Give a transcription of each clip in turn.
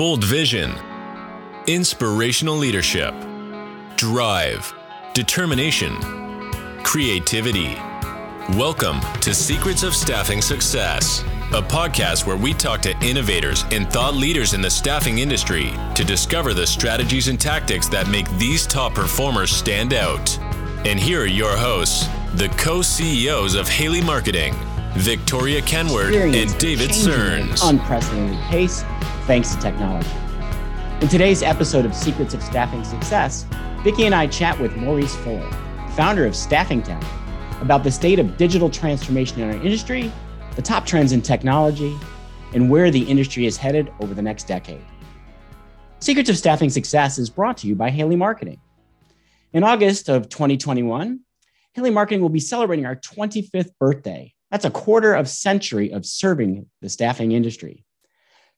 bold vision, inspirational leadership, drive, determination, creativity. Welcome to Secrets of Staffing Success, a podcast where we talk to innovators and thought leaders in the staffing industry to discover the strategies and tactics that make these top performers stand out. And here are your hosts, the co CEOs of Haley Marketing, Victoria Kenward and David Searns. Unprecedented pace thanks to technology. In today's episode of Secrets of Staffing Success, Vicki and I chat with Maurice Fuller, founder of Staffing Tech, about the state of digital transformation in our industry, the top trends in technology, and where the industry is headed over the next decade. Secrets of Staffing Success is brought to you by Haley Marketing. In August of 2021, Haley Marketing will be celebrating our 25th birthday. That's a quarter of century of serving the staffing industry.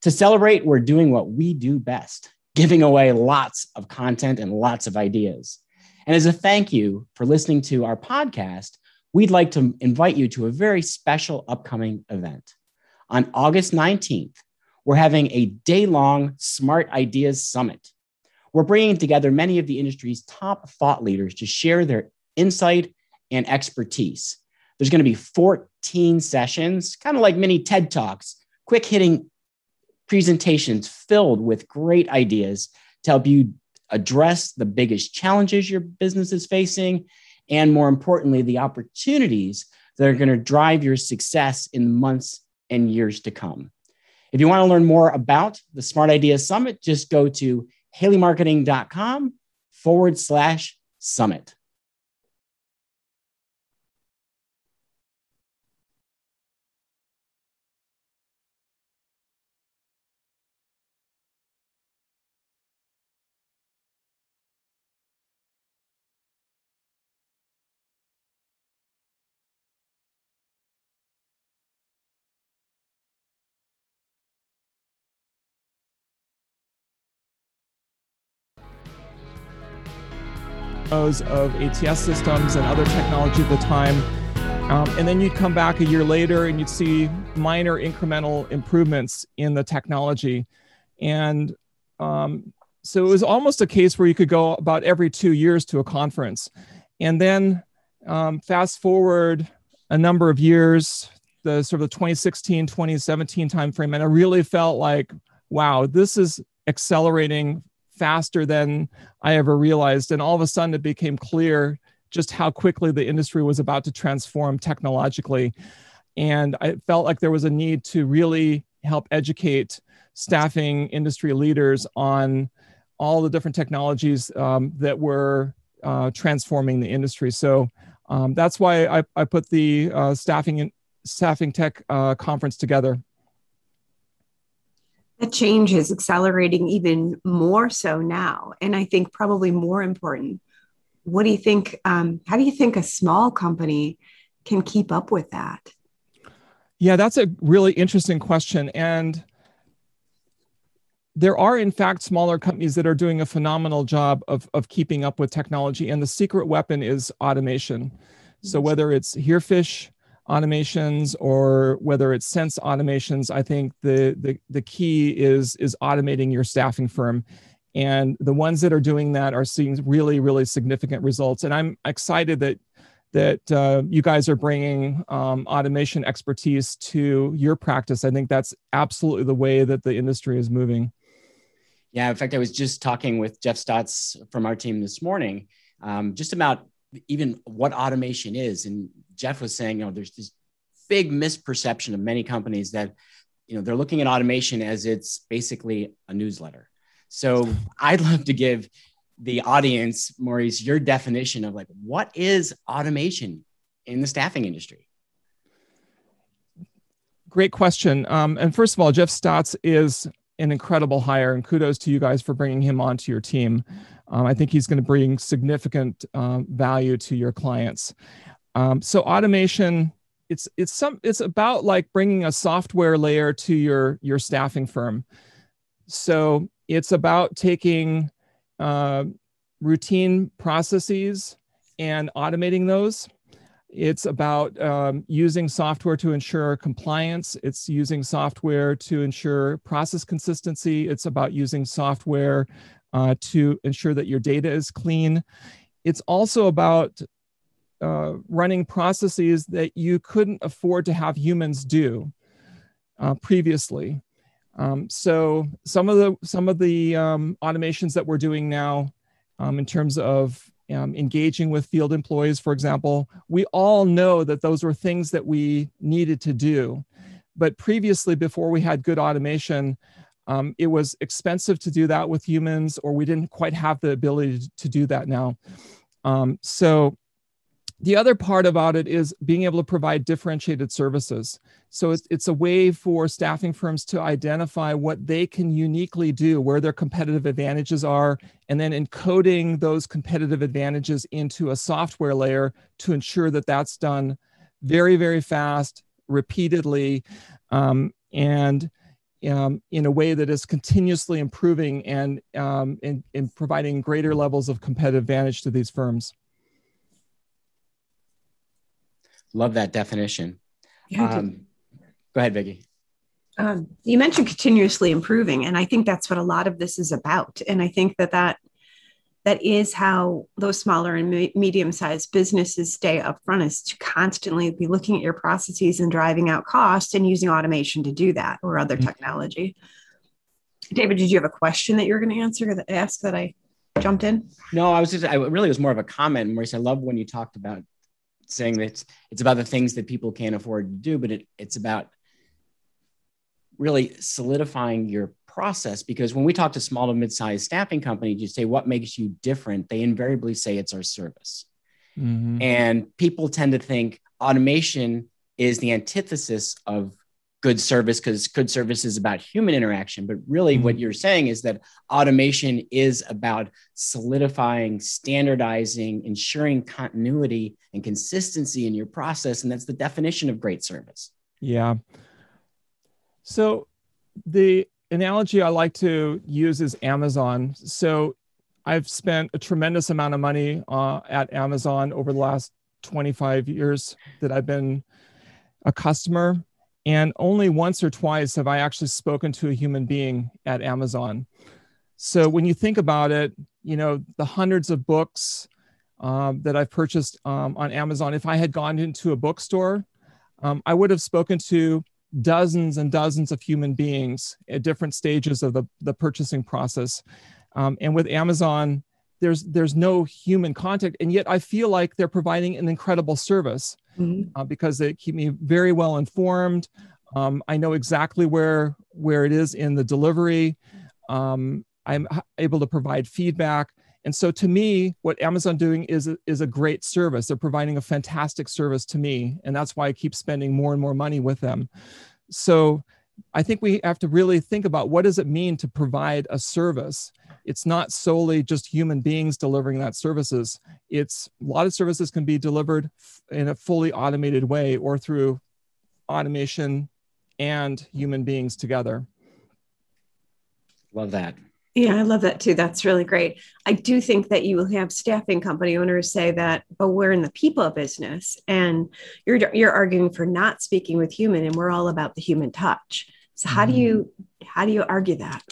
To celebrate, we're doing what we do best, giving away lots of content and lots of ideas. And as a thank you for listening to our podcast, we'd like to invite you to a very special upcoming event. On August 19th, we're having a day long Smart Ideas Summit. We're bringing together many of the industry's top thought leaders to share their insight and expertise. There's going to be 14 sessions, kind of like mini TED Talks, quick hitting presentations filled with great ideas to help you address the biggest challenges your business is facing, and more importantly, the opportunities that are going to drive your success in months and years to come. If you want to learn more about the Smart Ideas Summit, just go to haleymarketing.com forward slash summit. Of ATS systems and other technology at the time. Um, and then you'd come back a year later and you'd see minor incremental improvements in the technology. And um, so it was almost a case where you could go about every two years to a conference. And then um, fast forward a number of years, the sort of the 2016, 2017 timeframe, and I really felt like, wow, this is accelerating faster than I ever realized. And all of a sudden, it became clear just how quickly the industry was about to transform technologically. And I felt like there was a need to really help educate staffing industry leaders on all the different technologies um, that were uh, transforming the industry. So um, that's why I, I put the uh, staffing staffing tech uh, conference together. The change is accelerating even more so now. And I think probably more important, what do you think? Um, how do you think a small company can keep up with that? Yeah, that's a really interesting question. And there are, in fact, smaller companies that are doing a phenomenal job of, of keeping up with technology. And the secret weapon is automation. So whether it's Herefish, automations or whether it's sense automations i think the, the the key is is automating your staffing firm. And the ones that are doing that are seeing really really significant results. And i'm excited that that uh, you guys are bringing um, automation expertise to your practice. I think that's absolutely the way that the industry is moving. Yeah in fact i was just talking with jeff stotts from our team this morning um, just about even what automation is and Jeff was saying, you know, there's this big misperception of many companies that, you know, they're looking at automation as it's basically a newsletter. So I'd love to give the audience, Maurice, your definition of like what is automation in the staffing industry? Great question. Um, and first of all, Jeff Stotts is an incredible hire, and kudos to you guys for bringing him onto your team. Um, I think he's going to bring significant um, value to your clients. Um, so automation, it's it's some it's about like bringing a software layer to your your staffing firm. So it's about taking uh, routine processes and automating those. it's about um, using software to ensure compliance. It's using software to ensure process consistency. It's about using software uh, to ensure that your data is clean. It's also about uh, running processes that you couldn't afford to have humans do uh, previously. Um, so some of the some of the um, automations that we're doing now, um, in terms of um, engaging with field employees, for example, we all know that those were things that we needed to do. But previously, before we had good automation, um, it was expensive to do that with humans, or we didn't quite have the ability to do that now. Um, so the other part about it is being able to provide differentiated services. So it's, it's a way for staffing firms to identify what they can uniquely do, where their competitive advantages are, and then encoding those competitive advantages into a software layer to ensure that that's done very, very fast, repeatedly, um, and um, in a way that is continuously improving and um, in, in providing greater levels of competitive advantage to these firms. Love that definition. Yeah, um, go ahead, Vicki. Um, you mentioned continuously improving, and I think that's what a lot of this is about. And I think that that that is how those smaller and me- medium-sized businesses stay up front is to constantly be looking at your processes and driving out cost and using automation to do that or other mm-hmm. technology. David, did you have a question that you were going to answer that ask that I jumped in? No, I was just I really was more of a comment, Maurice. I love when you talked about saying that it's, it's about the things that people can't afford to do, but it, it's about really solidifying your process because when we talk to small to mid-sized staffing companies you say what makes you different they invariably say it's our service mm-hmm. and people tend to think automation is the antithesis of good service because good service is about human interaction. But really, mm-hmm. what you're saying is that automation is about solidifying, standardizing, ensuring continuity and consistency in your process. And that's the definition of great service. Yeah. So the analogy I like to use is Amazon. So I've spent a tremendous amount of money uh, at Amazon over the last 25 years that I've been a customer and only once or twice have I actually spoken to a human being at Amazon. So when you think about it, you know, the hundreds of books um, that I've purchased um, on Amazon, if I had gone into a bookstore, um, I would have spoken to dozens and dozens of human beings at different stages of the, the purchasing process. Um, and with Amazon, there's there's no human contact and yet i feel like they're providing an incredible service mm-hmm. uh, because they keep me very well informed. Um, i know exactly where where it is in the delivery. Um, i'm able to provide feedback. And so to me what amazon doing is is a great service. They're providing a fantastic service to me and that's why i keep spending more and more money with them. So i think we have to really think about what does it mean to provide a service it's not solely just human beings delivering that services. It's a lot of services can be delivered in a fully automated way or through automation and human beings together. Love that. Yeah, I love that too. That's really great. I do think that you will have staffing company owners say that, but we're in the people business, and you're you're arguing for not speaking with human, and we're all about the human touch. So how do mm-hmm. you how do you argue that?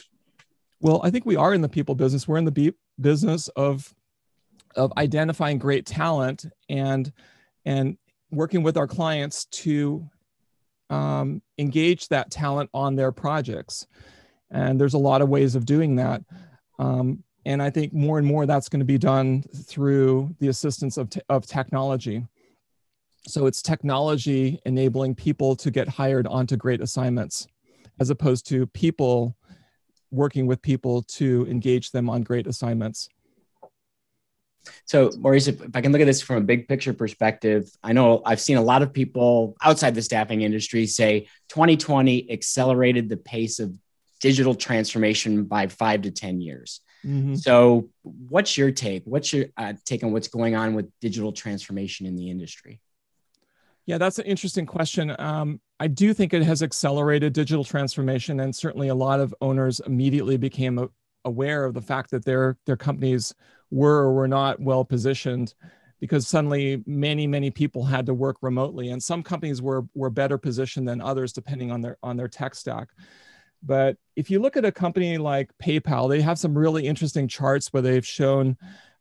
Well, I think we are in the people business. We're in the be- business of of identifying great talent and and working with our clients to um, engage that talent on their projects. And there's a lot of ways of doing that. Um, and I think more and more that's going to be done through the assistance of, te- of technology. So it's technology enabling people to get hired onto great assignments as opposed to people working with people to engage them on great assignments. So, Maurice, if, if, I can look at this from a big picture perspective, I know I've seen a lot of people outside the staffing industry say 2020 accelerated the pace of digital transformation by five to 10 years. Mm-hmm. So, what's your take? What's your uh, take on what's going on with digital transformation in the industry? Yeah, that's an interesting question. Um, I do think it has accelerated digital transformation, and certainly a lot of owners immediately became a, aware of the fact that their their companies were or were not well positioned because suddenly many many people had to work remotely and some companies were were better positioned than others depending on their on their tech stack but if you look at a company like paypal they have some really interesting charts where they've shown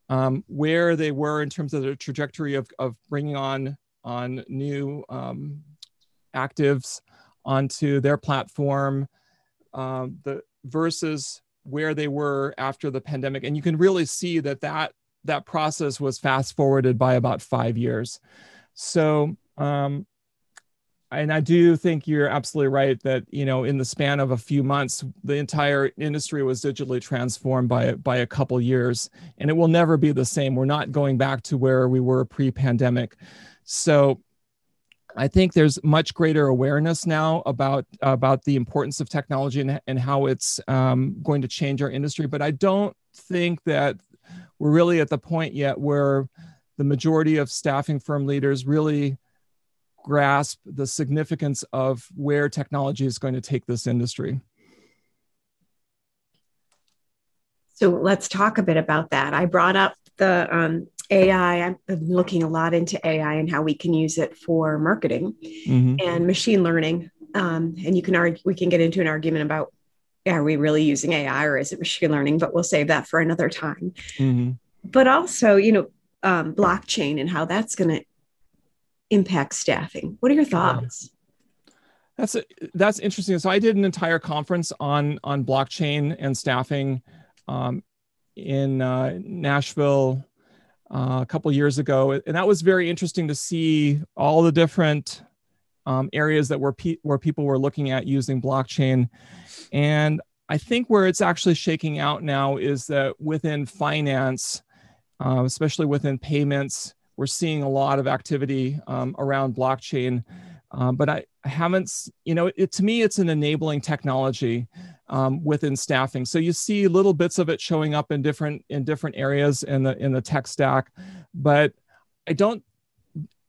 um, where they were in terms of their trajectory of, of bringing on on new um, actives onto their platform um, the versus where they were after the pandemic and you can really see that that that process was fast forwarded by about five years. So, um, and I do think you're absolutely right that you know in the span of a few months, the entire industry was digitally transformed by by a couple years, and it will never be the same. We're not going back to where we were pre-pandemic. So, I think there's much greater awareness now about about the importance of technology and, and how it's um, going to change our industry. But I don't think that we're really at the point yet where the majority of staffing firm leaders really grasp the significance of where technology is going to take this industry. So let's talk a bit about that. I brought up the um, AI. Been looking a lot into AI and how we can use it for marketing mm-hmm. and machine learning. Um, and you can argue, we can get into an argument about are we really using AI or is it machine learning? But we'll save that for another time. Mm-hmm. But also, you know, um, blockchain and how that's going to impact staffing. What are your thoughts? That's a, that's interesting. So I did an entire conference on on blockchain and staffing um, in uh, Nashville uh, a couple years ago, and that was very interesting to see all the different um, areas that were pe- where people were looking at using blockchain and I think where it's actually shaking out now is that within finance, uh, especially within payments, we're seeing a lot of activity um, around blockchain. Um, but I haven't, you know, it, to me, it's an enabling technology um, within staffing. So you see little bits of it showing up in different in different areas in the in the tech stack, but I don't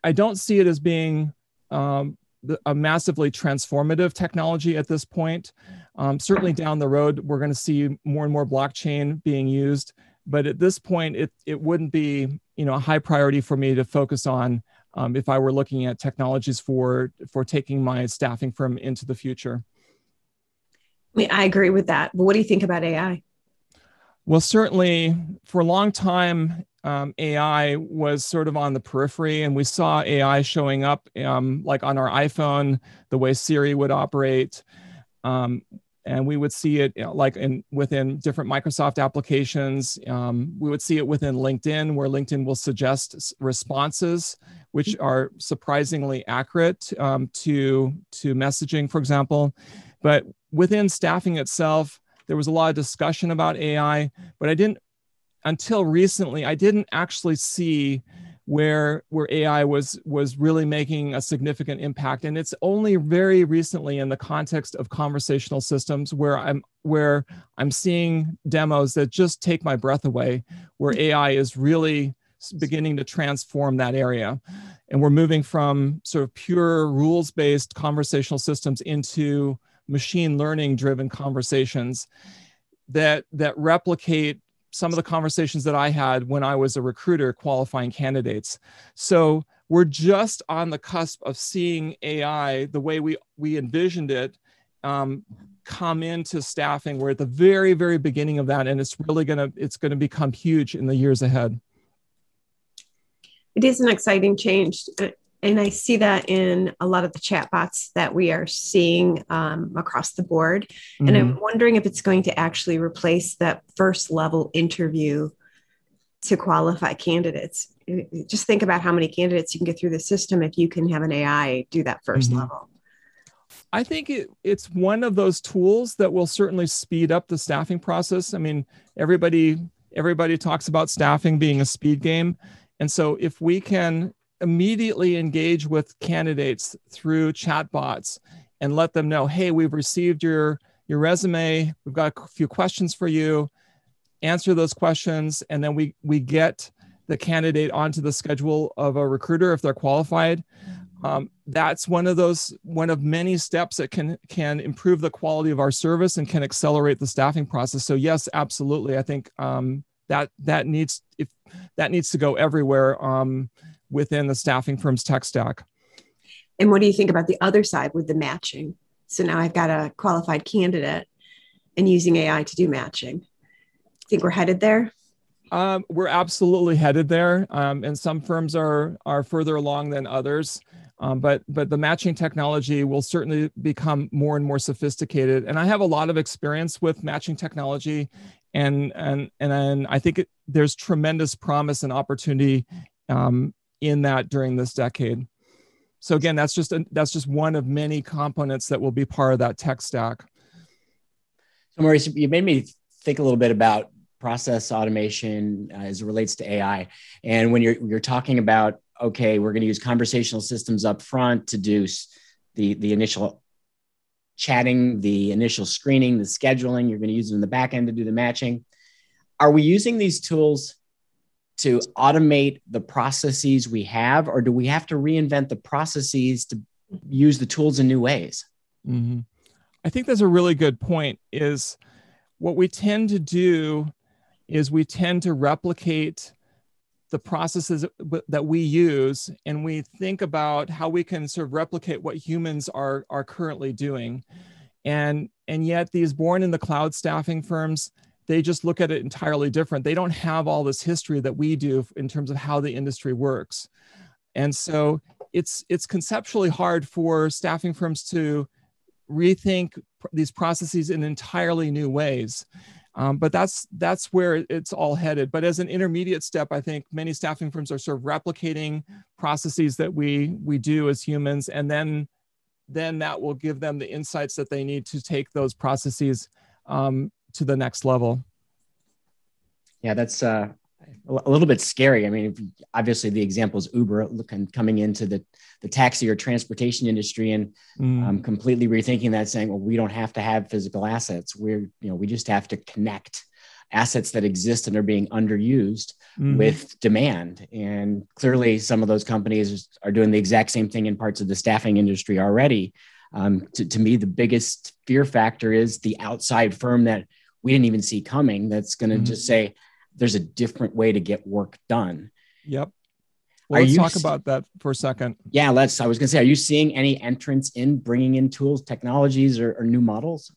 I don't see it as being um, a massively transformative technology at this point. Um, certainly down the road, we're going to see more and more blockchain being used. But at this point, it, it wouldn't be you know, a high priority for me to focus on um, if I were looking at technologies for, for taking my staffing firm into the future. I, mean, I agree with that. But what do you think about AI? Well, certainly for a long time, um, AI was sort of on the periphery, and we saw AI showing up um, like on our iPhone, the way Siri would operate. Um, and we would see it you know, like in within different Microsoft applications. Um, we would see it within LinkedIn, where LinkedIn will suggest responses which are surprisingly accurate um, to to messaging, for example. But within staffing itself, there was a lot of discussion about AI, but I didn't until recently. I didn't actually see where where AI was was really making a significant impact. And it's only very recently in the context of conversational systems where I'm where I'm seeing demos that just take my breath away where AI is really beginning to transform that area. And we're moving from sort of pure rules based conversational systems into machine learning driven conversations that that replicate some of the conversations that I had when I was a recruiter qualifying candidates. So we're just on the cusp of seeing AI the way we we envisioned it um, come into staffing. We're at the very very beginning of that, and it's really gonna it's gonna become huge in the years ahead. It is an exciting change. And I see that in a lot of the chatbots that we are seeing um, across the board. Mm-hmm. And I'm mm-hmm. wondering if it's going to actually replace that first level interview to qualify candidates. Just think about how many candidates you can get through the system if you can have an AI do that 1st mm-hmm. level. I think it, it's one of those tools that will certainly speed up the staffing process. I mean, everybody everybody talks about staffing being a speed game. And so if we can immediately engage with candidates through chatbots and let them know, hey, we've received your your resume. We've got a few questions for you. Answer those questions, and then we we get the candidate onto the schedule of a recruiter if they're qualified. Um, that's one of those one of many steps that can can improve the quality of our service and can accelerate the staffing process. So yes, absolutely. I think um, that that needs if that needs to go everywhere um, within the staffing firm's tech stack. And what do you think about the other side with the matching? So now I've got a qualified candidate and using AI to do matching. Think we're headed there? Um, we're absolutely headed there, um, and some firms are are further along than others. Um, but but the matching technology will certainly become more and more sophisticated. And I have a lot of experience with matching technology, and and and, and I think it, there's tremendous promise and opportunity um, in that during this decade. So again, that's just a, that's just one of many components that will be part of that tech stack. So Maurice, you made me think a little bit about process automation uh, as it relates to AI. And when you're you're talking about okay, we're going to use conversational systems up front to do the the initial chatting, the initial screening, the scheduling. You're going to use them in the back end to do the matching. Are we using these tools to automate the processes we have, or do we have to reinvent the processes to use the tools in new ways? Mm-hmm. I think that's a really good point. Is what we tend to do is we tend to replicate the processes that we use and we think about how we can sort of replicate what humans are are currently doing and and yet these born in the cloud staffing firms they just look at it entirely different. They don't have all this history that we do in terms of how the industry works. And so it's it's conceptually hard for staffing firms to rethink these processes in entirely new ways. Um, but that's that's where it's all headed. But as an intermediate step, I think many staffing firms are sort of replicating processes that we we do as humans, and then then that will give them the insights that they need to take those processes um, to the next level. Yeah, that's uh, a little bit scary. I mean, obviously the example is Uber looking coming into the the taxi or transportation industry and mm. um, completely rethinking that, saying, well, we don't have to have physical assets. We're you know we just have to connect assets that exist and are being underused mm. with demand. And clearly, some of those companies are doing the exact same thing in parts of the staffing industry already. Um, to, to me, the biggest fear factor is the outside firm that we didn't even see coming. That's going to mm. just say there's a different way to get work done. Yep. Well, let's talk about that for a second. Yeah, let's. I was going to say, are you seeing any entrance in bringing in tools, technologies, or, or new models?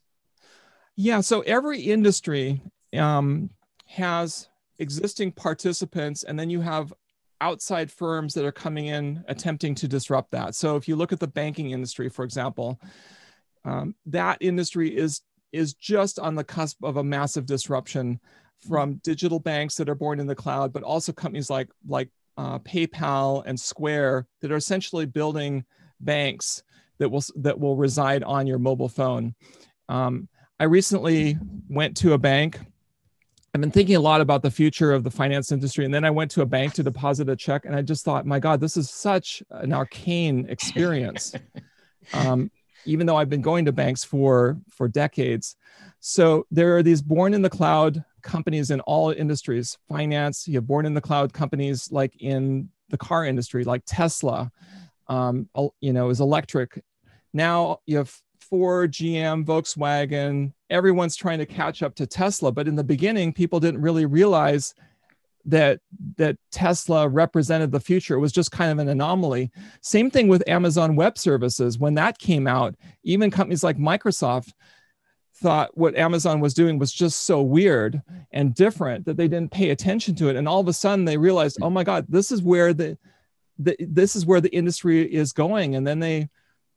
Yeah. So every industry um, has existing participants, and then you have outside firms that are coming in attempting to disrupt that. So if you look at the banking industry, for example, um, that industry is is just on the cusp of a massive disruption from digital banks that are born in the cloud, but also companies like like uh, PayPal and Square that are essentially building banks that will that will reside on your mobile phone. Um, I recently went to a bank. I've been thinking a lot about the future of the finance industry, and then I went to a bank to deposit a check, and I just thought, my God, this is such an arcane experience. um, even though I've been going to banks for for decades, so there are these born in the cloud companies in all industries finance you have born in the cloud companies like in the car industry like tesla um, you know is electric. Now you have ford gm volkswagen everyone's trying to catch up to tesla but in the beginning people didn't really realize that that tesla represented the future it was just kind of an anomaly same thing with amazon web services when that came out even companies like microsoft thought what Amazon was doing was just so weird and different that they didn't pay attention to it. And all of a sudden they realized, oh my God, this is where the, the this is where the industry is going. And then they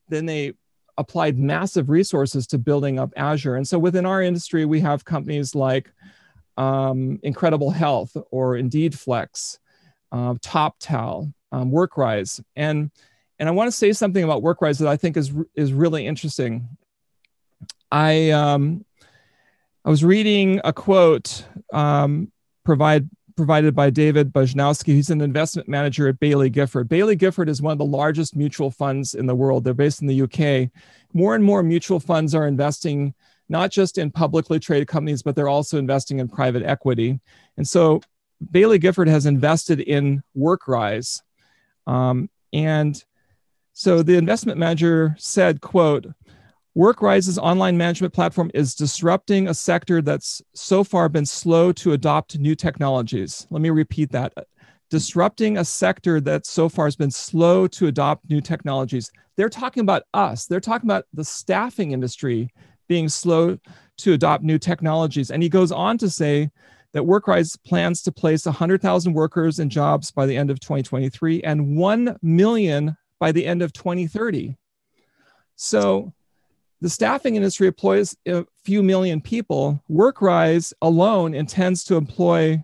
then they applied massive resources to building up Azure. And so within our industry, we have companies like um, Incredible Health or Indeed Flex, uh, TopTal, um, WorkRise. And and I want to say something about WorkRise that I think is is really interesting. I um, I was reading a quote um, provide, provided by David Bujnowski. He's an investment manager at Baillie Gifford. Baillie Gifford is one of the largest mutual funds in the world. They're based in the UK. More and more mutual funds are investing not just in publicly traded companies, but they're also investing in private equity. And so Baillie Gifford has invested in WorkRise. Um, and so the investment manager said, quote, WorkRise's online management platform is disrupting a sector that's so far been slow to adopt new technologies. Let me repeat that. Disrupting a sector that so far has been slow to adopt new technologies. They're talking about us. They're talking about the staffing industry being slow to adopt new technologies. And he goes on to say that WorkRise plans to place 100,000 workers in jobs by the end of 2023 and 1 million by the end of 2030. So the staffing industry employs a few million people. WorkRise alone intends to employ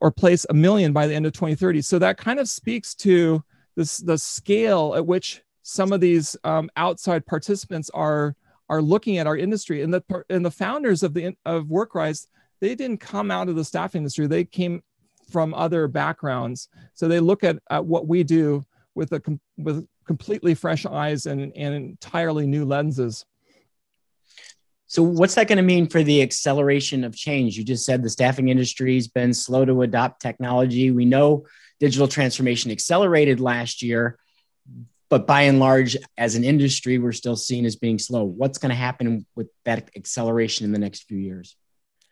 or place a million by the end of 2030. So that kind of speaks to this, the scale at which some of these um, outside participants are are looking at our industry. And the and the founders of the of WorkRise, they didn't come out of the staffing industry. They came from other backgrounds. So they look at, at what we do with a with completely fresh eyes and, and entirely new lenses. So, what's that going to mean for the acceleration of change? You just said the staffing industry has been slow to adopt technology. We know digital transformation accelerated last year, but by and large, as an industry, we're still seen as being slow. What's going to happen with that acceleration in the next few years?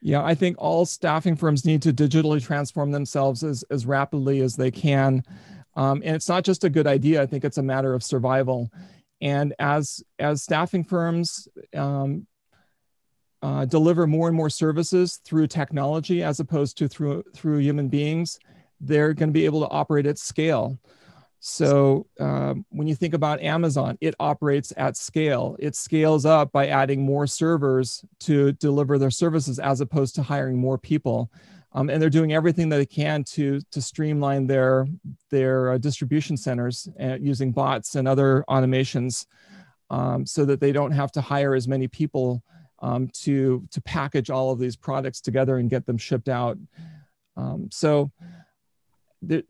Yeah, I think all staffing firms need to digitally transform themselves as, as rapidly as they can. Um, and it's not just a good idea. I think it's a matter of survival. And as as staffing firms um, uh, deliver more and more services through technology as opposed to through through human beings, they're going to be able to operate at scale. So um, when you think about Amazon, it operates at scale. It scales up by adding more servers to deliver their services as opposed to hiring more people. Um, and they're doing everything that they can to to streamline their their uh, distribution centers uh, using bots and other automations, um, so that they don't have to hire as many people um, to to package all of these products together and get them shipped out. Um, so.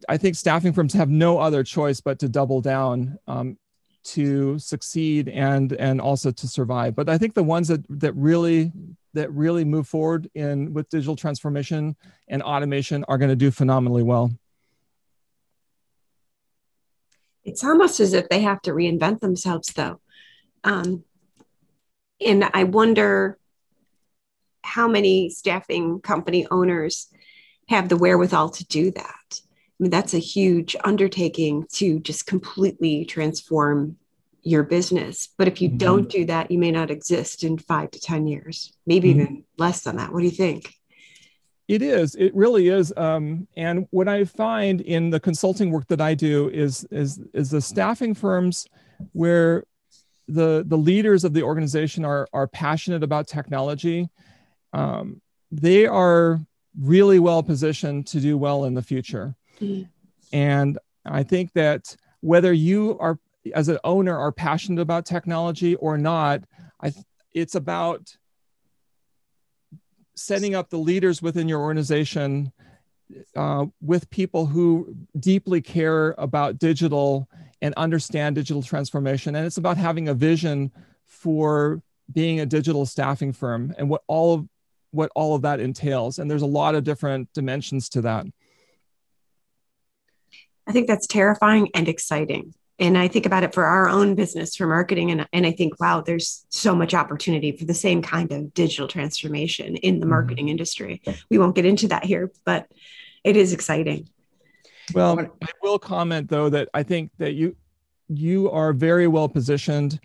I think staffing firms have no other choice but to double down um, to succeed and and also to survive. But I think the ones that that really that really move forward in with digital transformation and automation are going to do phenomenally well. It's almost as if they have to reinvent themselves, though. Um, and I wonder how many staffing company owners have the wherewithal to do that. I mean, that's a huge undertaking to just completely transform your business. But if you mm-hmm. don't do that, you may not exist in five to 10 years, maybe mm-hmm. even less than that. What do you think? It is. It really is. Um, and what I find in the consulting work that I do is is is the staffing firms where the the leaders of the organization are are passionate about technology. Um, they are really well positioned to do well in the future. Mm-hmm. And I think that whether you are as an owner are passionate about technology or not I, it's about setting up the leaders within your organization uh, with people who deeply care about digital and understand digital transformation. And it's about having a vision for being a digital staffing firm and what all of what all of that entails. And there's a lot of different dimensions to that i think that's terrifying and exciting and I think about it for our own business for marketing. And, and I think, wow, there's so much opportunity for the same kind of digital transformation in the mm-hmm. marketing industry. We won't get into that here, but it is exciting. Well, I will comment though that I think that you you are very well positioned.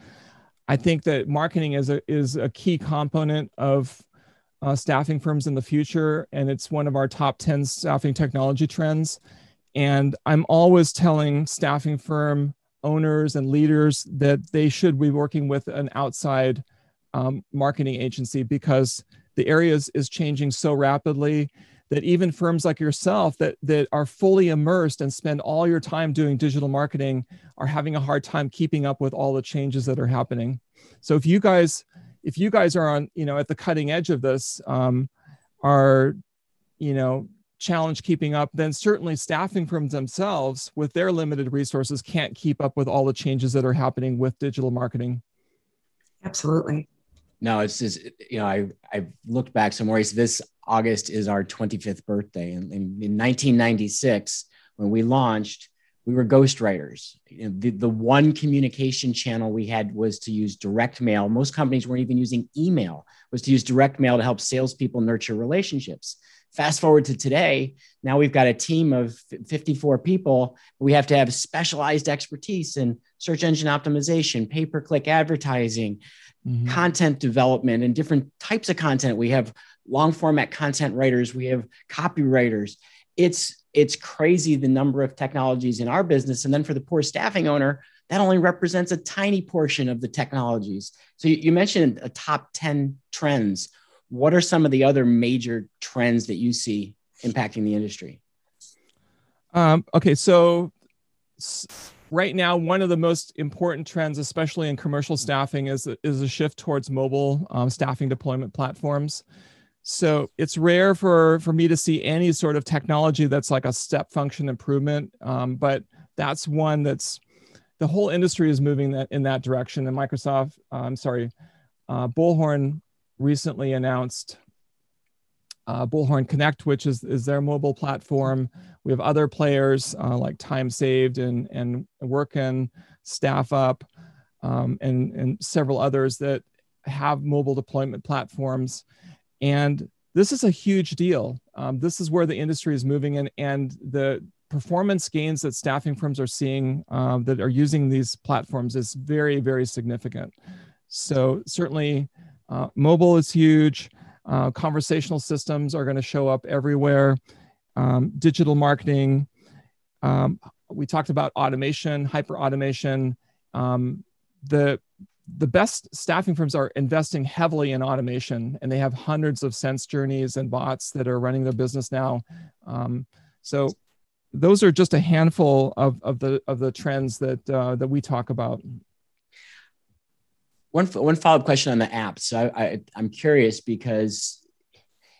I think that marketing is a is a key component of uh, staffing firms in the future, and it's one of our top ten staffing technology trends. And I'm always telling staffing firm owners and leaders that they should be working with an outside um, marketing agency because the area is, changing so rapidly that even firms like yourself that, that are fully immersed and spend all your time doing digital marketing are having a hard time keeping up with all the changes that are happening. So if you guys if you guys are on you know at the cutting edge of this um, are you know challenge keeping up, then certainly staffing firms themselves with their limited resources can't keep up with all the changes that are happening with digital marketing. Absolutely. No, it's just, you know, I, I've looked back. So Maurice, this August is our 25th birthday. And in, in 1996, when we launched, we were ghostwriters. You know, the, the one communication channel we had was to use direct mail. Most companies weren't even using email, was to use direct mail to help salespeople nurture relationships. Fast forward to today, now we've got a team of 54 people. We have to have specialized expertise in search engine optimization, pay per click advertising, mm-hmm. content development, and different types of content. We have long format content writers, we have copywriters. It's it's crazy the number of technologies in our business. And then for the poor staffing owner, that only represents a tiny portion of the technologies. So you, you mentioned a top 10 trends. What are some of the other major trends that you see impacting the industry? Um, okay, so right now, one of the most important trends, especially in commercial staffing, is, is a shift towards mobile um, staffing deployment platforms. So it's rare for for me to see any sort of technology that's like a step function improvement, um, but that's one that's the whole industry is moving that in that direction. And Microsoft, I'm sorry, uh, Bullhorn recently announced uh, Bullhorn Connect, which is is their mobile platform. We have other players uh, like Time Saved and and Workin, Staff Up, um, and and several others that have mobile deployment platforms and this is a huge deal. Um, this is where the industry is moving in, and the performance gains that staffing firms are seeing uh, that are using these platforms is very, very significant. So certainly, uh, mobile is huge. Uh, conversational systems are going to show up everywhere. Um, digital marketing. Um, we talked about automation, hyper automation. Um, the the best staffing firms are investing heavily in automation and they have hundreds of sense journeys and bots that are running their business now um, so those are just a handful of, of the of the trends that uh, that we talk about one, one follow-up question on the app. so I, I, i'm curious because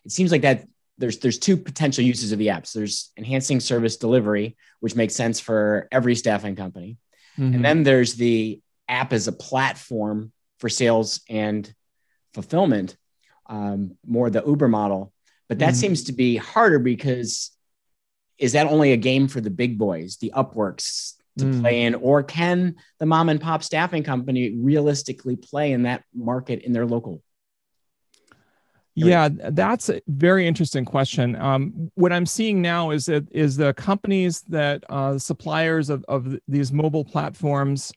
it seems like that there's there's two potential uses of the apps there's enhancing service delivery which makes sense for every staffing company mm-hmm. and then there's the app as a platform for sales and fulfillment, um, more the Uber model. But that mm-hmm. seems to be harder because is that only a game for the big boys, the Upworks to mm. play in, or can the mom and pop staffing company realistically play in that market in their local? Yeah, that's a very interesting question. Um, what I'm seeing now is that is the companies that uh, suppliers of, of these mobile platforms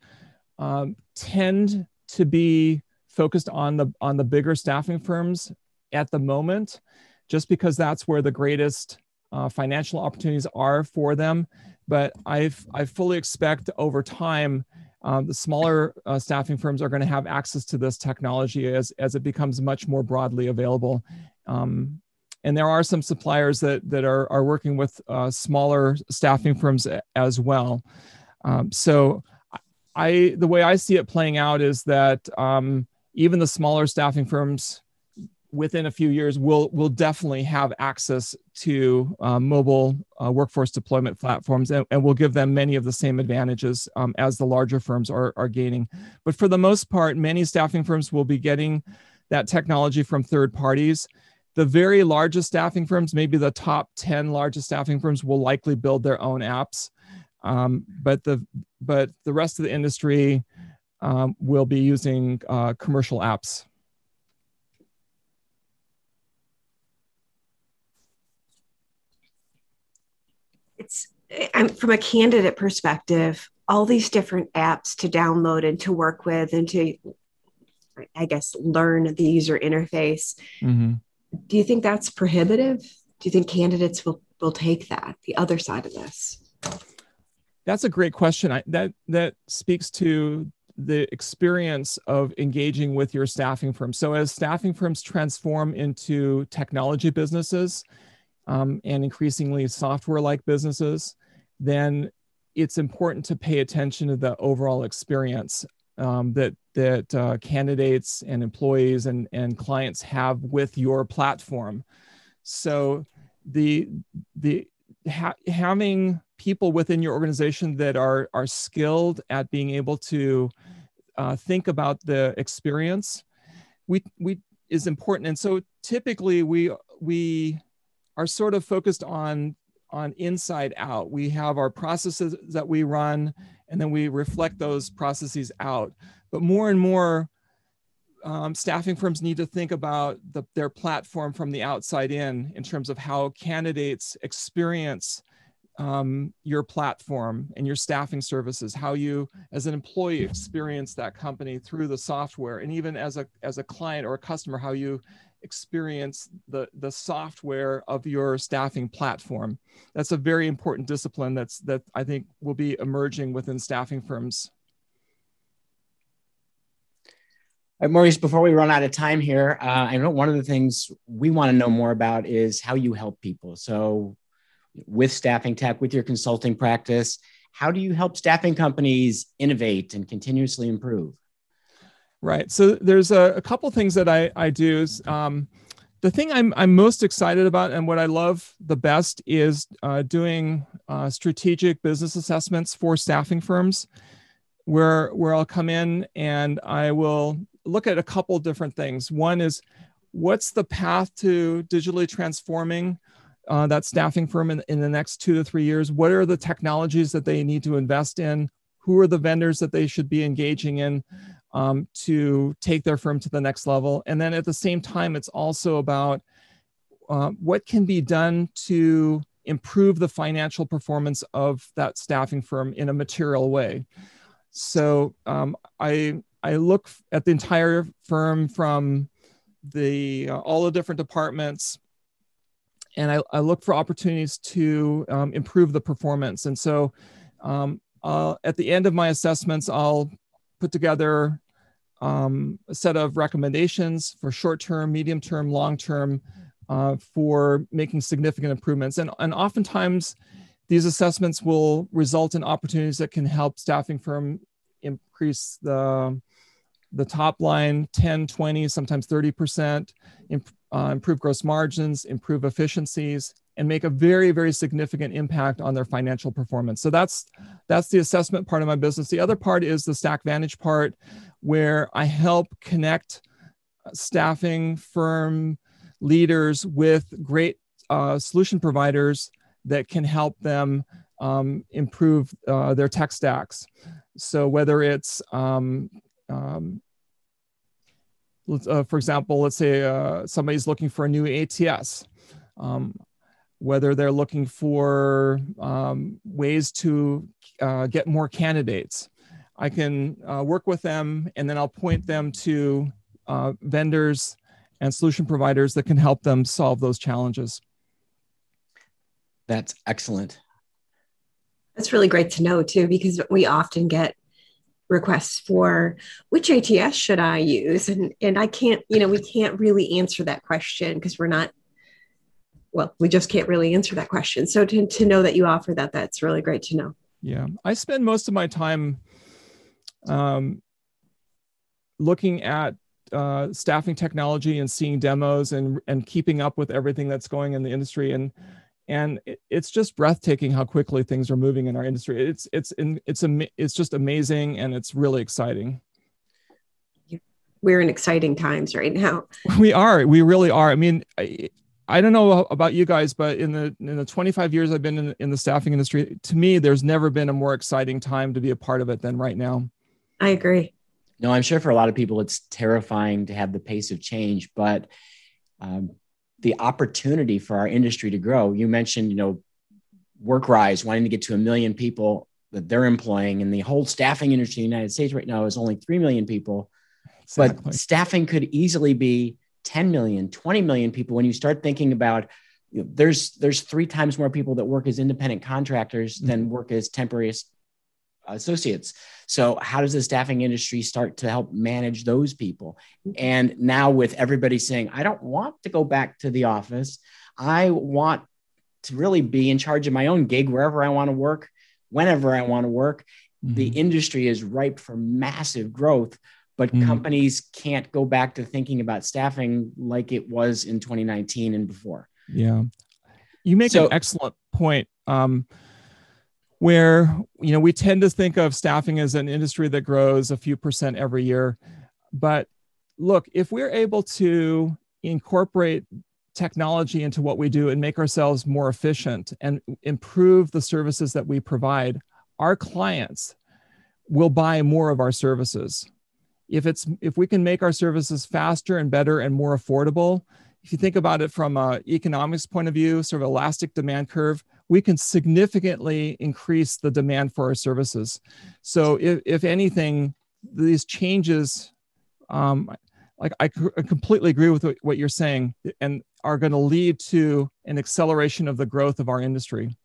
um, tend to be focused on the on the bigger staffing firms at the moment, just because that's where the greatest uh, financial opportunities are for them. But I've I fully expect over time. Um, the smaller uh, staffing firms are going to have access to this technology as, as it becomes much more broadly available. Um, and there are some suppliers that, that are, are working with uh, smaller staffing firms as well. Um, so I the way I see it playing out is that um, even the smaller staffing firms within a few years we'll we'll definitely have access to uh, mobile uh, workforce deployment platforms and, and we'll give them many of the same advantages um, as the larger firms are, are gaining. But for the most part many staffing firms will be getting that technology from third parties. The very largest staffing firms maybe the top 10 largest staffing firms will likely build their own apps. Um, but the but the rest of the industry um, will be using uh, commercial apps. It's I'm, from a candidate perspective, all these different apps to download and to work with and to, I guess, learn the user interface. Mm-hmm. Do you think that's prohibitive? Do you think candidates will will take that the other side of this? That's a great question. I, that that speaks to the experience of engaging with your staffing firm. So as staffing firms transform into technology businesses um, and increasingly software-like businesses, then it's important to pay attention to the overall experience um, that that uh, candidates and employees and, and clients have with your platform. So the the ha- having people within your organization that are are skilled at being able to uh, think about the experience we we is important and so typically we we are sort of focused on on inside out. We have our processes that we run, and then we reflect those processes out. But more and more, um, staffing firms need to think about the, their platform from the outside in, in terms of how candidates experience um, your platform and your staffing services, how you as an employee experience that company through the software, and even as a as a client or a customer, how you experience the the software of your staffing platform. That's a very important discipline that's that I think will be emerging within staffing firms. Maurice, before we run out of time here, uh, I know one of the things we want to know more about is how you help people. So, with staffing tech, with your consulting practice, how do you help staffing companies innovate and continuously improve? Right. So there's a, a couple things that I, I do. Um, the thing I'm, I'm most excited about and what I love the best is uh, doing uh, strategic business assessments for staffing firms where, where I'll come in and I will look at a couple different things. One is what's the path to digitally transforming uh, that staffing firm in, in the next two to three years? What are the technologies that they need to invest in? Who are the vendors that they should be engaging in um, to take their firm to the next level? And then at the same time, it's also about uh, what can be done to improve the financial performance of that staffing firm in a material way. So um, I I look at the entire firm from the uh, all the different departments and I, I look for opportunities to um, improve the performance. And so um, at the end of my assessments, I'll put together um, a set of recommendations for short term, medium term, long term uh, for making significant improvements. And, and oftentimes, these assessments will result in opportunities that can help staffing firm increase the the top line 10 20 sometimes 30 percent uh, improve gross margins, improve efficiencies, and make a very, very significant impact on their financial performance. So that's that's the assessment part of my business. The other part is the stack vantage part, where I help connect staffing firm leaders with great uh, solution providers that can help them um, improve uh, their tech stacks. So whether it's um, um, uh, for example, let's say uh, somebody's looking for a new ATS, um, whether they're looking for um, ways to uh, get more candidates. I can uh, work with them and then I'll point them to uh, vendors and solution providers that can help them solve those challenges. That's excellent. That's really great to know too, because we often get requests for which ATS should I use? And and I can't, you know, we can't really answer that question because we're not well, we just can't really answer that question. So to, to know that you offer that, that's really great to know. Yeah. I spend most of my time um, looking at uh, staffing technology and seeing demos and and keeping up with everything that's going in the industry and and it's just breathtaking how quickly things are moving in our industry. It's it's in, it's a it's just amazing and it's really exciting. We're in exciting times right now. We are. We really are. I mean, I, I don't know about you guys, but in the in the 25 years I've been in, in the staffing industry, to me, there's never been a more exciting time to be a part of it than right now. I agree. No, I'm sure for a lot of people it's terrifying to have the pace of change, but um, the opportunity for our industry to grow. You mentioned, you know, WorkRise wanting to get to a million people that they're employing, and the whole staffing industry in the United States right now is only 3 million people. Exactly. But staffing could easily be 10 million, 20 million people when you start thinking about you know, there's there's three times more people that work as independent contractors mm-hmm. than work as temporary associates. So, how does the staffing industry start to help manage those people? And now, with everybody saying, I don't want to go back to the office, I want to really be in charge of my own gig wherever I want to work, whenever I want to work. Mm-hmm. The industry is ripe for massive growth, but mm-hmm. companies can't go back to thinking about staffing like it was in 2019 and before. Yeah. You make so, an excellent point. Um, where you know we tend to think of staffing as an industry that grows a few percent every year but look if we're able to incorporate technology into what we do and make ourselves more efficient and improve the services that we provide, our clients will buy more of our services. If it's if we can make our services faster and better and more affordable, if you think about it from an economics point of view, sort of elastic demand curve, we can significantly increase the demand for our services. So if, if anything, these changes, um, like I, I completely agree with what you're saying and are going to lead to an acceleration of the growth of our industry.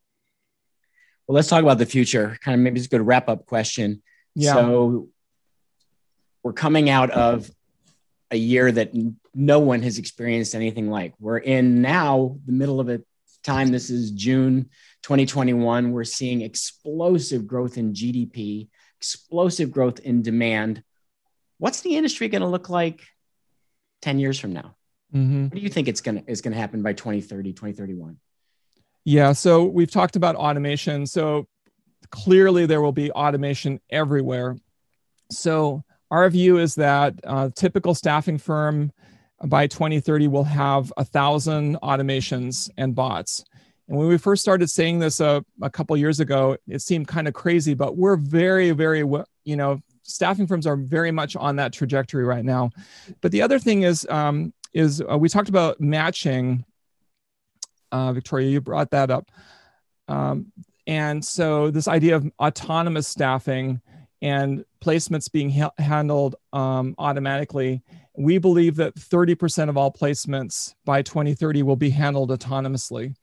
Well, let's talk about the future. Kind of maybe it's a good wrap up question. Yeah. So we're coming out of a year that no one has experienced anything like. We're in now the middle of a time. This is June 2021. We're seeing explosive growth in GDP, explosive growth in demand. What's the industry going to look like 10 years from now? Mm-hmm. What do you think it's going to is going to happen by 2030, 2031? Yeah, so we've talked about automation. So clearly there will be automation everywhere. So our view is that uh, typical staffing firm by 2030 will have a thousand automations and bots. And when we first started saying this uh, a couple years ago, it seemed kind of crazy, but we're very, very, you know, staffing firms are very much on that trajectory right now. But the other thing is, um, is uh, we talked about matching. Uh, Victoria, you brought that up. Um, and so this idea of autonomous staffing and placements being ha- handled um, automatically, we believe that 30% of all placements by 2030 will be handled autonomously,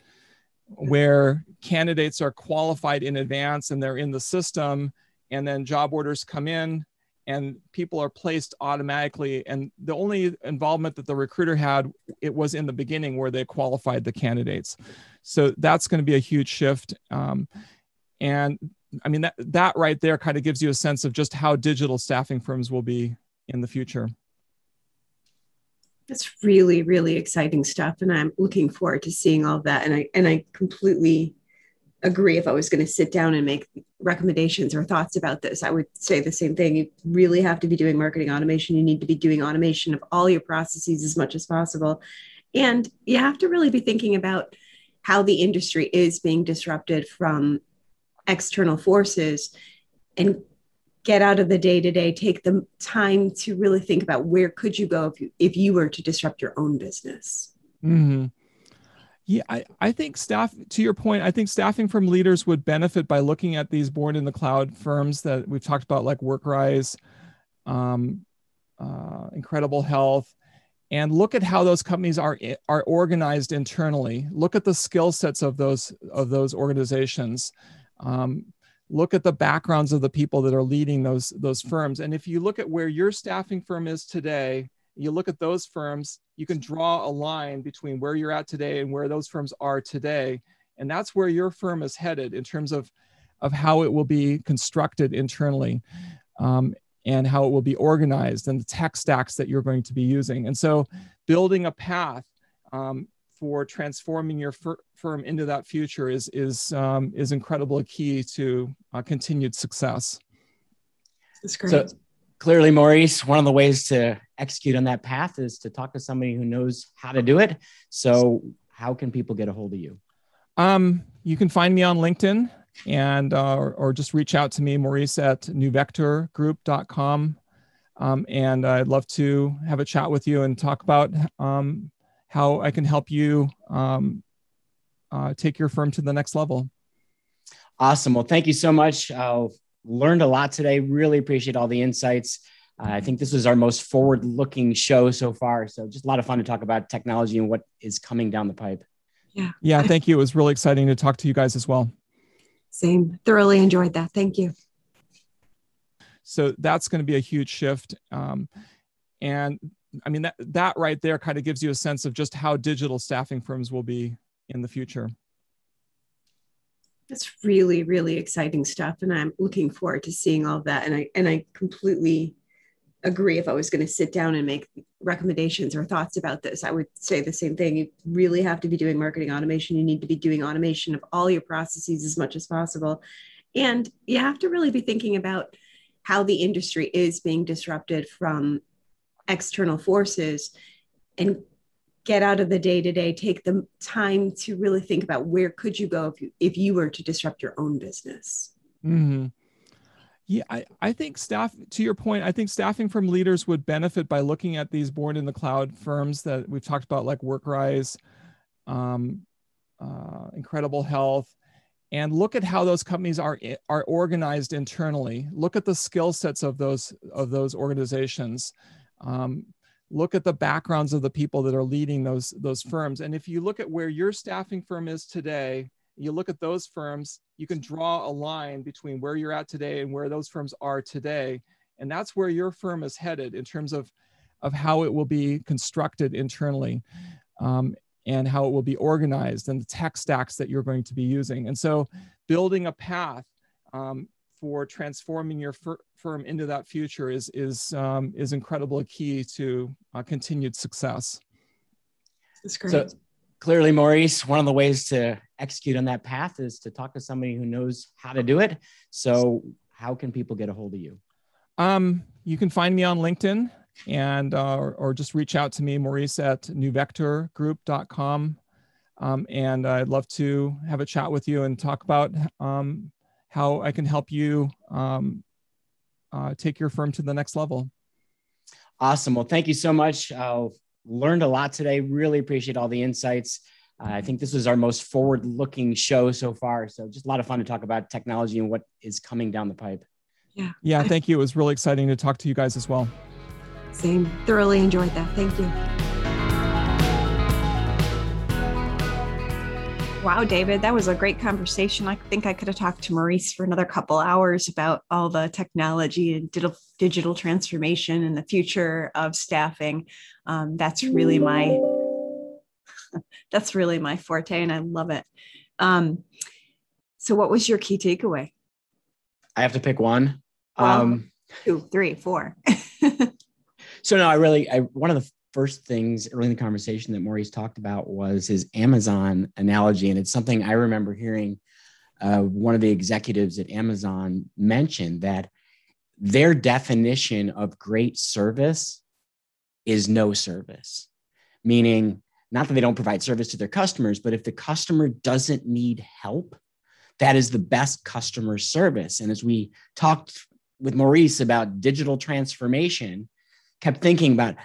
where candidates are qualified in advance and they're in the system, and then job orders come in and people are placed automatically. And the only involvement that the recruiter had it was in the beginning where they qualified the candidates. So that's going to be a huge shift um, and I mean, that, that right there kind of gives you a sense of just how digital staffing firms will be in the future. That's really, really exciting stuff. And I'm looking forward to seeing all that. And I, and I completely agree. If I was going to sit down and make recommendations or thoughts about this, I would say the same thing. You really have to be doing marketing automation. You need to be doing automation of all your processes as much as possible. And you have to really be thinking about how the industry is being disrupted from external forces and get out of the day to day take the time to really think about where could you go if you if you were to disrupt your own business. Mm-hmm. yeah I, I think staff to your point i think staffing from leaders would benefit by looking at these born in the cloud firms that we've talked about like workrise um, uh, incredible health and look at how those companies are are organized internally. Look at the skill sets of those of those organizations um, look at the backgrounds of the people that are leading those those firms. And if you look at where your staffing firm is today you look at those firms you can draw a line between where you're at today and where those firms are today. And that's where your firm is headed in terms of of how it will be constructed internally um, and how it will be organized and the tech stacks that you're going to be using. And so building a path um, for transforming your fir- firm into that future is is um, is incredibly key to uh, continued success. That's great. So clearly, Maurice, one of the ways to execute on that path is to talk to somebody who knows how to do it. So, how can people get a hold of you? Um, you can find me on LinkedIn and uh, or, or, just reach out to me, Maurice at newvectorgroup.com. Um, and I'd love to have a chat with you and talk about um, how I can help you um, uh, take your firm to the next level. Awesome. Well, thank you so much. Uh, learned a lot today. Really appreciate all the insights. Uh, I think this was our most forward looking show so far. So just a lot of fun to talk about technology and what is coming down the pipe. Yeah. Yeah. Thank you. It was really exciting to talk to you guys as well. Same. Thoroughly enjoyed that. Thank you. So that's going to be a huge shift. Um, and I mean, that, that right there kind of gives you a sense of just how digital staffing firms will be in the future. That's really, really exciting stuff. And I'm looking forward to seeing all of that. And I and I completely agree. If I was going to sit down and make recommendations or thoughts about this, I would say the same thing. You really have to be doing marketing automation. You need to be doing automation of all your processes as much as possible. And you have to really be thinking about how the industry is being disrupted from external forces and get out of the day to day, take the time to really think about where could you go if you, if you were to disrupt your own business. Mm-hmm. Yeah, I, I think staff, to your point, I think staffing from leaders would benefit by looking at these born in the cloud firms that we've talked about, like WorkRise, um, uh, Incredible Health, and look at how those companies are are organized internally. Look at the skill sets of those of those organizations. Um, look at the backgrounds of the people that are leading those those firms. And if you look at where your staffing firm is today, you look at those firms, you can draw a line between where you're at today and where those firms are today. And that's where your firm is headed in terms of, of how it will be constructed internally um, and how it will be organized and the tech stacks that you're going to be using. And so building a path um, for transforming your fir- firm into that future is, is, um, is incredibly key to uh, continued success. That's great. So clearly, Maurice, one of the ways to execute on that path is to talk to somebody who knows how to do it. So, how can people get a hold of you? Um, you can find me on LinkedIn and uh, or, or, just reach out to me, Maurice at newvectorgroup.com. Um, and I'd love to have a chat with you and talk about um, how I can help you um, uh, take your firm to the next level. Awesome. Well, thank you so much. Uh, learned a lot today. Really appreciate all the insights. Uh, I think this was our most forward looking show so far. So just a lot of fun to talk about technology and what is coming down the pipe. Yeah. Yeah. Thank you. It was really exciting to talk to you guys as well. Same. Thoroughly enjoyed that. Thank you. Wow, David, that was a great conversation. I think I could have talked to Maurice for another couple hours about all the technology and digital, digital transformation and the future of staffing. Um, that's really my that's really my forte, and I love it. Um, so, what was your key takeaway? I have to pick one. Um, two, three, four. so no, I really, I one of the first things early in the conversation that Maurice talked about was his Amazon analogy. And it's something I remember hearing uh, one of the executives at Amazon mention that their definition of great service is no service, meaning not that they don't provide service to their customers, but if the customer doesn't need help, that is the best customer service. And as we talked with Maurice about digital transformation, kept thinking about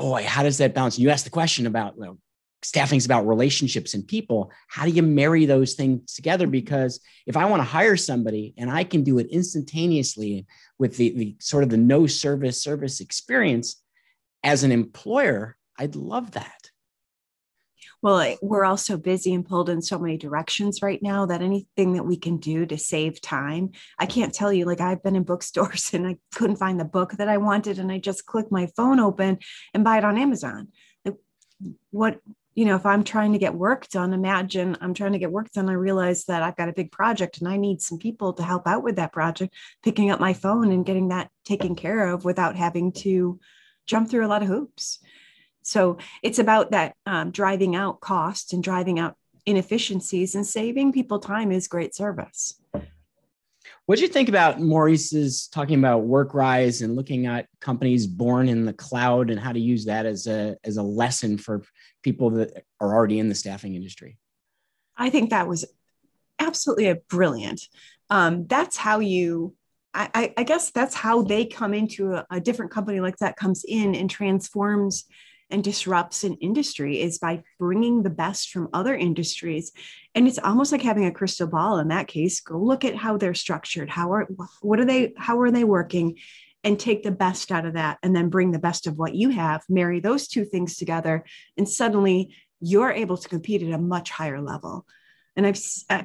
boy, how does that balance? You asked the question about you know, staffing is about relationships and people. How do you marry those things together? Mm-hmm. Because if I want to hire somebody and I can do it instantaneously with the, the sort of the no service service experience as an employer, I'd love that. Well, we're all so busy and pulled in so many directions right now that anything that we can do to save time, I can't tell you. Like, I've been in bookstores and I couldn't find the book that I wanted, and I just click my phone open and buy it on Amazon. Like, what, you know, if I'm trying to get work done, imagine I'm trying to get work done. I realize that I've got a big project and I need some people to help out with that project, picking up my phone and getting that taken care of without having to jump through a lot of hoops. So it's about that um, driving out cost and driving out inefficiencies and saving people time is great service. What do you think about Maurice's talking about WorkRise and looking at companies born in the cloud and how to use that as a as a lesson for people that are already in the staffing industry? I think that was absolutely a brilliant. Um, that's how you. I, I, guess that's how they come into a, a different company like that comes in and transforms and disrupts an industry is by bringing the best from other industries. And it's almost like having a crystal ball in that case. Go look at how they're structured. How are what are they how are they working? And take the best out of that and then bring the best of what you have marry those two things together and suddenly you're able to compete at a much higher level. And i've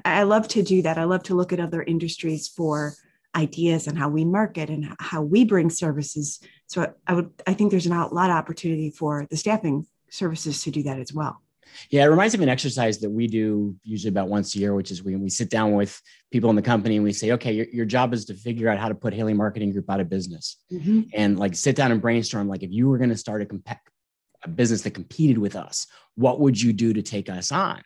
i love to do that. I love to look at other industries for ideas and how we market and how we bring services. So I would I think there's a lot of opportunity for the staffing services to do that as well. Yeah, it reminds me of an exercise that we do usually about once a year, which is when we sit down with people in the company and we say, okay, your, your job is to figure out how to put Haley Marketing Group out of business. Mm-hmm. And like sit down and brainstorm, like if you were going to start a, comp- a business that competed with us, what would you do to take us on?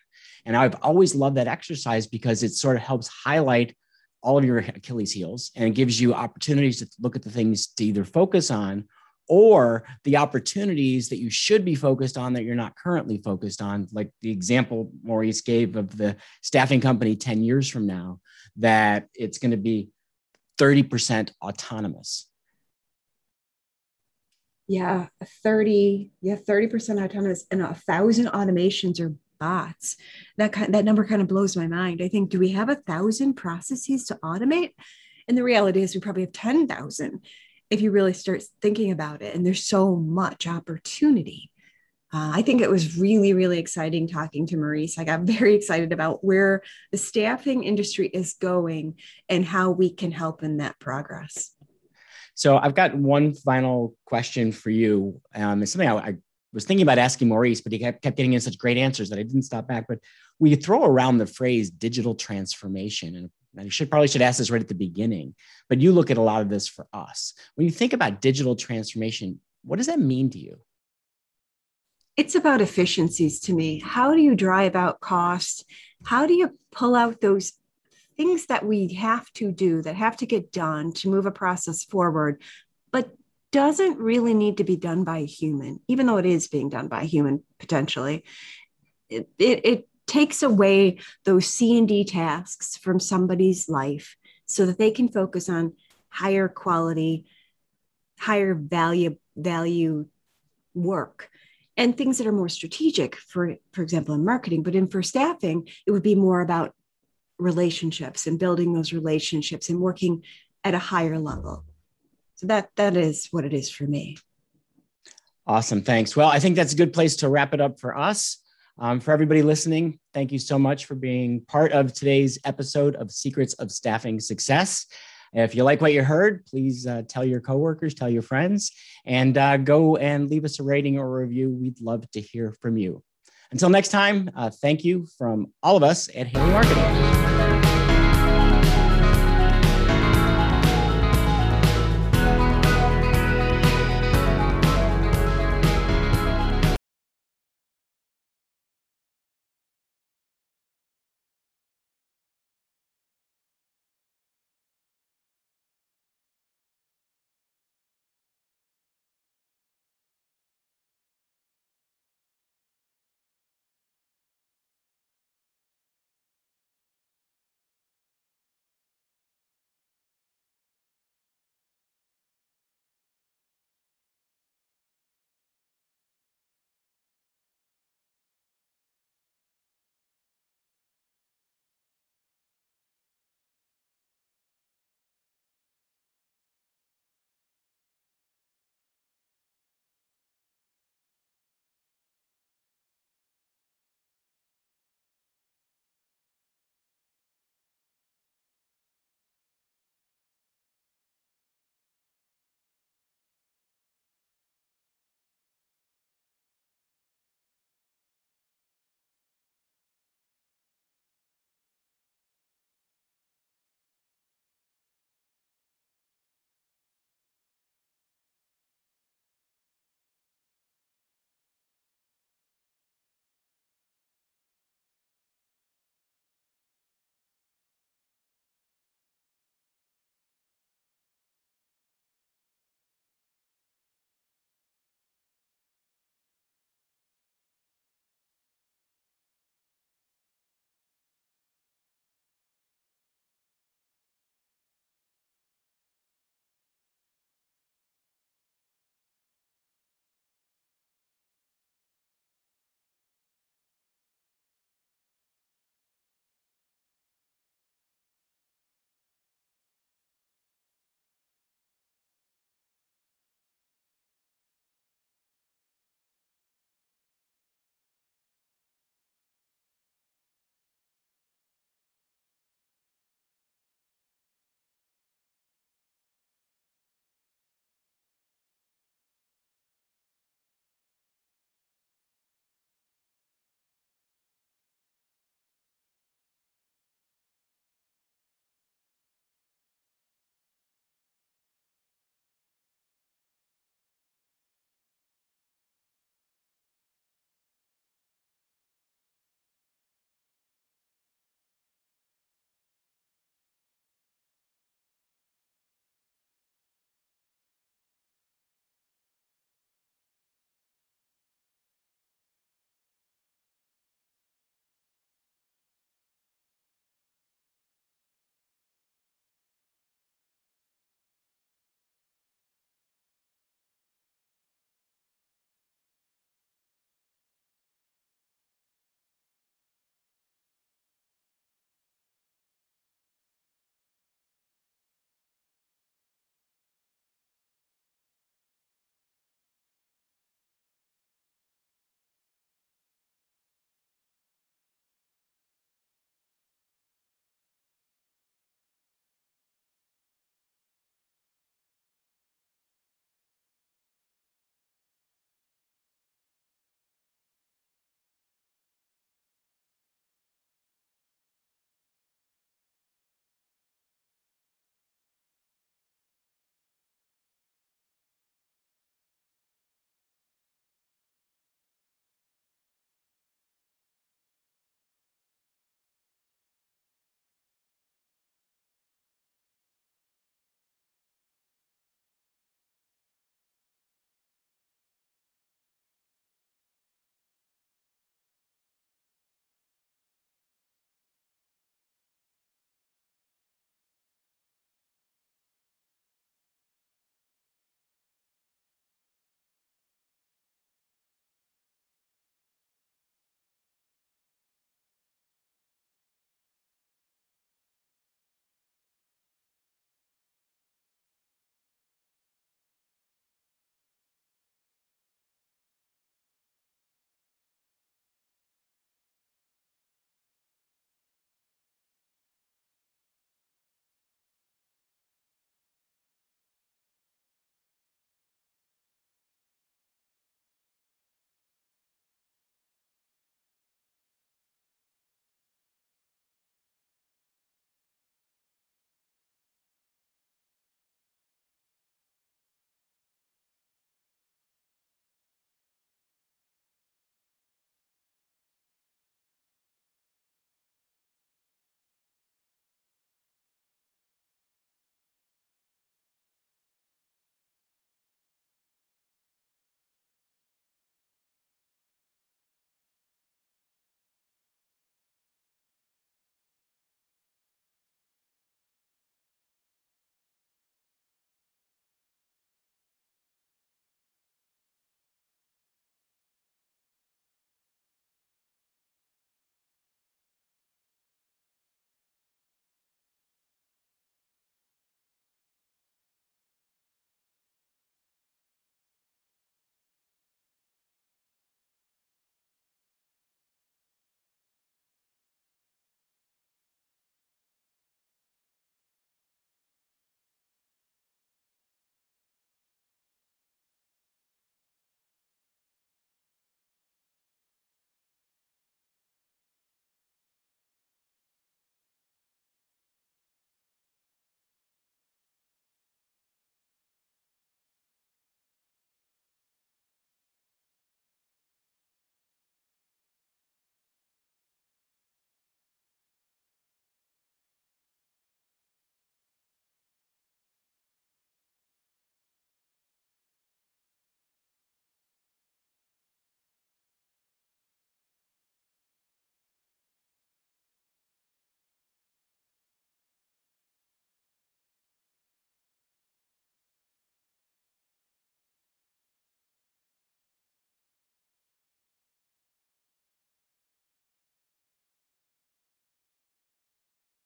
And I've always loved that exercise because it sort of helps highlight all of your Achilles heels and it gives you opportunities to look at the things to either focus on or the opportunities that you should be focused on that you're not currently focused on, like the example Maurice gave of the staffing company 10 years from now, that it's going to be 30% autonomous. Yeah, 30, yeah, 30% autonomous and a thousand automations or bots. That kind, that number kind of blows my mind. I think, do we have a thousand processes to automate? And the reality is we probably have 10,000 if you really start thinking about it. And there's so much opportunity. Uh, I think it was really, really exciting talking to Maurice. I got very excited about where the staffing industry is going and how we can help in that progress. So I've got one final question for you. Um, it's something I, I, was thinking about asking Maurice, but he kept, kept getting in such great answers that I didn't stop back. But we throw around the phrase digital transformation, and you should probably should ask this right at the beginning, but you look at a lot of this for us. When you think about digital transformation, what does that mean to you? It's about efficiencies to me. How do you drive out cost? How do you pull out those things that we have to do that have to get done to move a process forward, but doesn't really need to be done by a human, even though it is being done by a human potentially. It, it, it takes away those C and D tasks from somebody's life so that they can focus on higher quality, higher value value work and things that are more strategic for for example in marketing but in for staffing it would be more about relationships and building those relationships and working at a higher level so that that is what it is for me awesome thanks well i think that's a good place to wrap it up for us um, for everybody listening, thank you so much for being part of today's episode of Secrets of Staffing Success. If you like what you heard, please uh, tell your coworkers, tell your friends, and uh, go and leave us a rating or a review. We'd love to hear from you. Until next time, uh, thank you from all of us at Haley Marketing.